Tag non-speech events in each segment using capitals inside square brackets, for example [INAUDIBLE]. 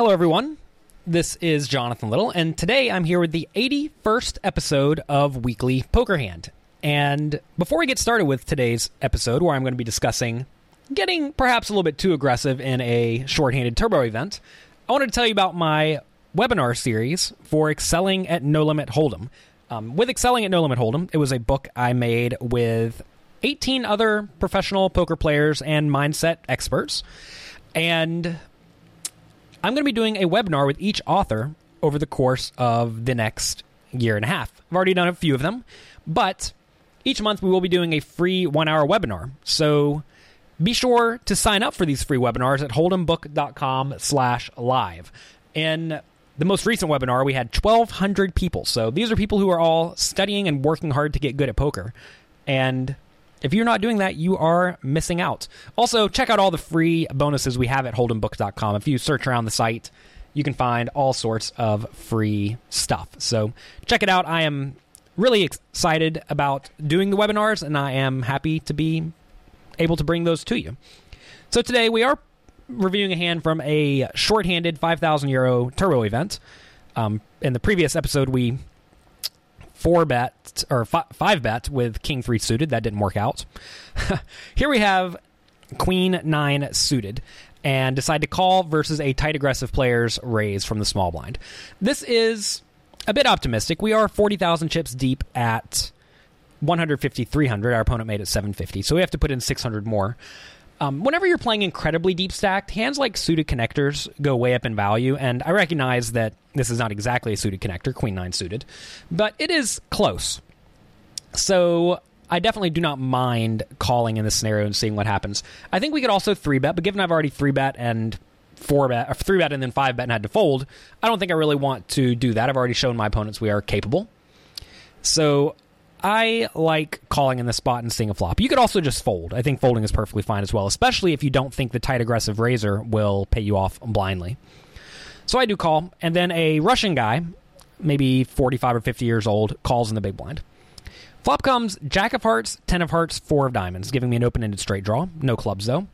Hello, everyone. This is Jonathan Little, and today I'm here with the 81st episode of Weekly Poker Hand. And before we get started with today's episode, where I'm going to be discussing getting perhaps a little bit too aggressive in a shorthanded turbo event, I wanted to tell you about my webinar series for excelling at No Limit Hold'em. Um, with excelling at No Limit Hold'em, it was a book I made with 18 other professional poker players and mindset experts. And I'm going to be doing a webinar with each author over the course of the next year and a half. I've already done a few of them, but each month we will be doing a free one hour webinar. So be sure to sign up for these free webinars at holdembook.com slash live. In the most recent webinar, we had 1,200 people. So these are people who are all studying and working hard to get good at poker. And if you're not doing that, you are missing out. Also, check out all the free bonuses we have at holdembook.com. If you search around the site, you can find all sorts of free stuff. So check it out. I am really excited about doing the webinars, and I am happy to be able to bring those to you. So today we are reviewing a hand from a shorthanded 5,000 euro turbo event. Um, in the previous episode, we four bet or fi- five bet with king three suited. That didn't work out. [LAUGHS] Here we have queen nine suited and decide to call versus a tight aggressive player's raise from the small blind. This is a bit optimistic. We are 40,000 chips deep at 150 300. Our opponent made it 750, so we have to put in 600 more. Um, whenever you're playing incredibly deep stacked, hands like suited connectors go way up in value, and I recognize that this is not exactly a suited connector, queen nine suited, but it is close. So I definitely do not mind calling in this scenario and seeing what happens. I think we could also three bet, but given I've already three bet and four bet, or three bet and then five bet and had to fold, I don't think I really want to do that. I've already shown my opponents we are capable. So I like calling in the spot and seeing a flop. You could also just fold. I think folding is perfectly fine as well, especially if you don't think the tight aggressive raiser will pay you off blindly. So I do call, and then a Russian guy, maybe 45 or 50 years old, calls in the big blind. Flop comes Jack of Hearts, Ten of Hearts, Four of Diamonds, giving me an open ended straight draw. No clubs, though.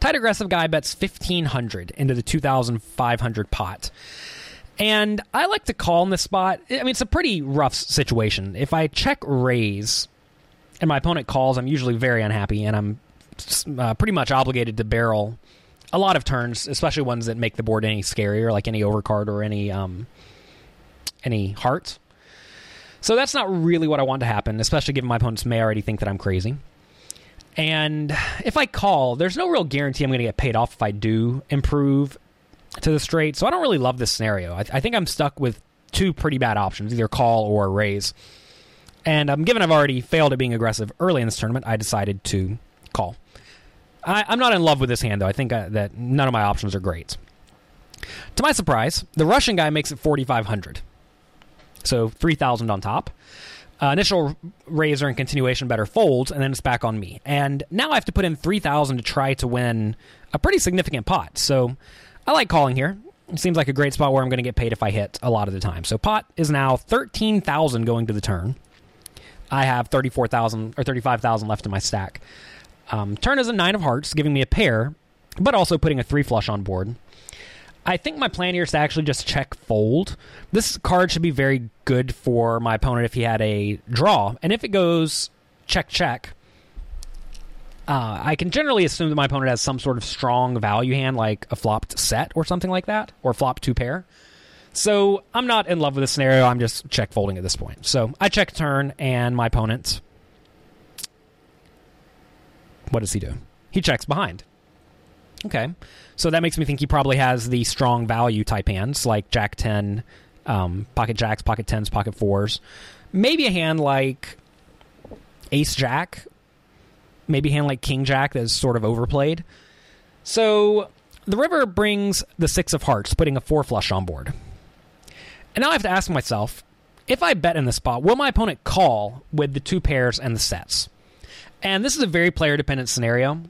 Tight aggressive guy bets 1500 into the 2500 pot. And I like to call in this spot. I mean, it's a pretty rough situation. If I check raise and my opponent calls, I'm usually very unhappy, and I'm uh, pretty much obligated to barrel a lot of turns, especially ones that make the board any scarier, like any overcard or any um, any hearts. So that's not really what I want to happen, especially given my opponents may already think that I'm crazy. And if I call, there's no real guarantee I'm going to get paid off if I do improve to the straight. So I don't really love this scenario. I, I think I'm stuck with two pretty bad options, either call or raise. And um, given I've already failed at being aggressive early in this tournament, I decided to call. I, am not in love with this hand, though. I think uh, that none of my options are great. To my surprise, the Russian guy makes it 4,500. So 3,000 on top. Uh, initial raiser and continuation better folds, and then it's back on me. And now I have to put in 3,000 to try to win a pretty significant pot. So I like calling here. It seems like a great spot where I'm going to get paid if I hit a lot of the time. So pot is now 13,000 going to the turn. I have 34,000 or 35,000 left in my stack. Um, turn is a nine of hearts, giving me a pair, but also putting a three flush on board. I think my plan here is to actually just check fold. This card should be very good for my opponent if he had a draw. And if it goes check, check, uh, I can generally assume that my opponent has some sort of strong value hand, like a flopped set or something like that, or flop two pair. So I'm not in love with the scenario. I'm just check folding at this point. So I check turn, and my opponent. What does he do? He checks behind. Okay. So that makes me think he probably has the strong value type hands like Jack 10, um, pocket jacks, pocket 10s, pocket 4s. Maybe a hand like Ace Jack maybe hand like King Jack that is sort of overplayed. So the river brings the six of hearts, putting a four flush on board. And now I have to ask myself if I bet in this spot, will my opponent call with the two pairs and the sets? And this is a very player dependent scenario.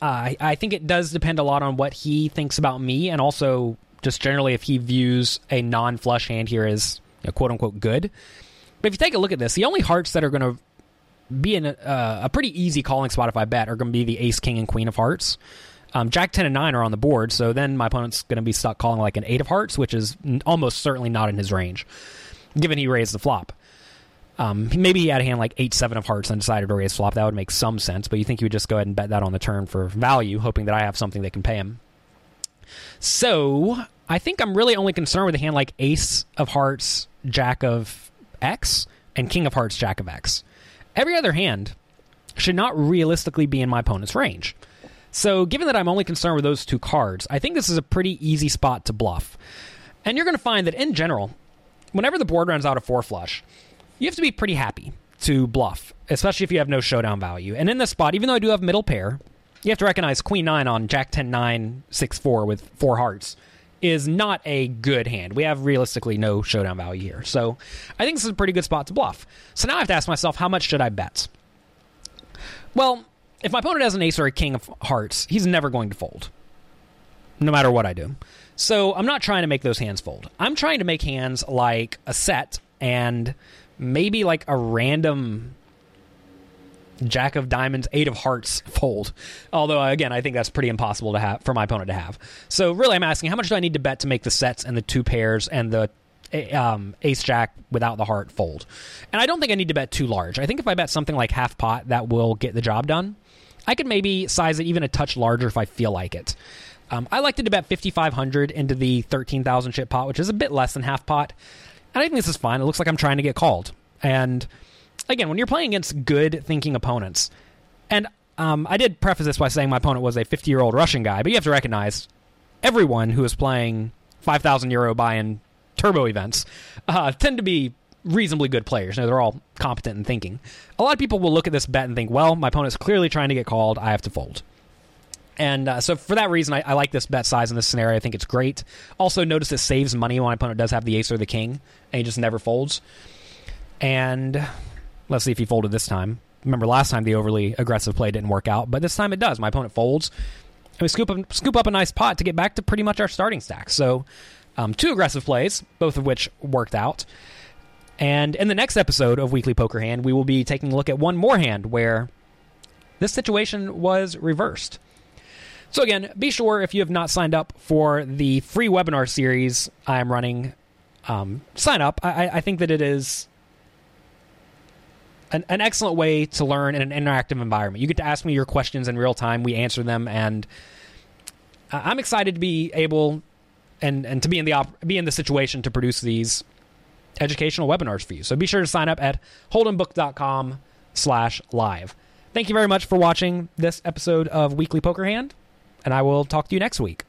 Uh, I think it does depend a lot on what he thinks about me and also just generally if he views a non flush hand here as you know, quote unquote good. But if you take a look at this, the only hearts that are going to be in a, uh, a pretty easy calling spot if I bet are going to be the ace, king, and queen of hearts. Um, Jack 10 and 9 are on the board, so then my opponent's going to be stuck calling like an 8 of hearts, which is almost certainly not in his range, given he raised the flop. Um, maybe he had a hand like 8 7 of hearts and decided to raise flop. That would make some sense, but you think he would just go ahead and bet that on the turn for value, hoping that I have something that can pay him. So I think I'm really only concerned with a hand like Ace of Hearts, Jack of X, and King of Hearts, Jack of X. Every other hand should not realistically be in my opponent's range. So, given that I'm only concerned with those two cards, I think this is a pretty easy spot to bluff. And you're going to find that in general, whenever the board runs out of four flush, you have to be pretty happy to bluff, especially if you have no showdown value. And in this spot, even though I do have middle pair, you have to recognize Queen 9 on Jack 10 9 6 4 with four hearts is not a good hand. We have realistically no showdown value here. So I think this is a pretty good spot to bluff. So now I have to ask myself, how much should I bet? Well, if my opponent has an ace or a king of hearts, he's never going to fold, no matter what I do. So I'm not trying to make those hands fold. I'm trying to make hands like a set and maybe like a random Jack of Diamonds, Eight of Hearts fold. Although again, I think that's pretty impossible to have for my opponent to have. So really, I'm asking how much do I need to bet to make the sets and the two pairs and the um, Ace Jack without the heart fold? And I don't think I need to bet too large. I think if I bet something like half pot, that will get the job done. I could maybe size it even a touch larger if I feel like it. Um, I like to bet 5,500 into the 13,000 chip pot, which is a bit less than half pot. And I think this is fine. It looks like I'm trying to get called. And again, when you're playing against good thinking opponents, and um, I did preface this by saying my opponent was a 50 year old Russian guy, but you have to recognize everyone who is playing 5,000 euro buy in turbo events uh, tend to be reasonably good players. Know, they're all competent in thinking. A lot of people will look at this bet and think, well, my opponent's clearly trying to get called. I have to fold. And uh, so for that reason, I, I, like this bet size in this scenario. I think it's great. Also, notice it saves money when my opponent does have the ace or the king, and he just never folds. And let's see if he folded this time. Remember last time the overly aggressive play didn't work out, but this time it does. My opponent folds. And we scoop up, scoop up a nice pot to get back to pretty much our starting stack. So, um, two aggressive plays, both of which worked out. And in the next episode of Weekly Poker Hand, we will be taking a look at one more hand where this situation was reversed. So, again, be sure if you have not signed up for the free webinar series I am running, um, sign up. I, I, think that it is an, an, excellent way to learn in an interactive environment. You get to ask me your questions in real time, we answer them, and I'm excited to be able and, and to be in the op- be in the situation to produce these educational webinars for you. So be sure to sign up at holdembook.com slash live. Thank you very much for watching this episode of Weekly Poker Hand, and I will talk to you next week.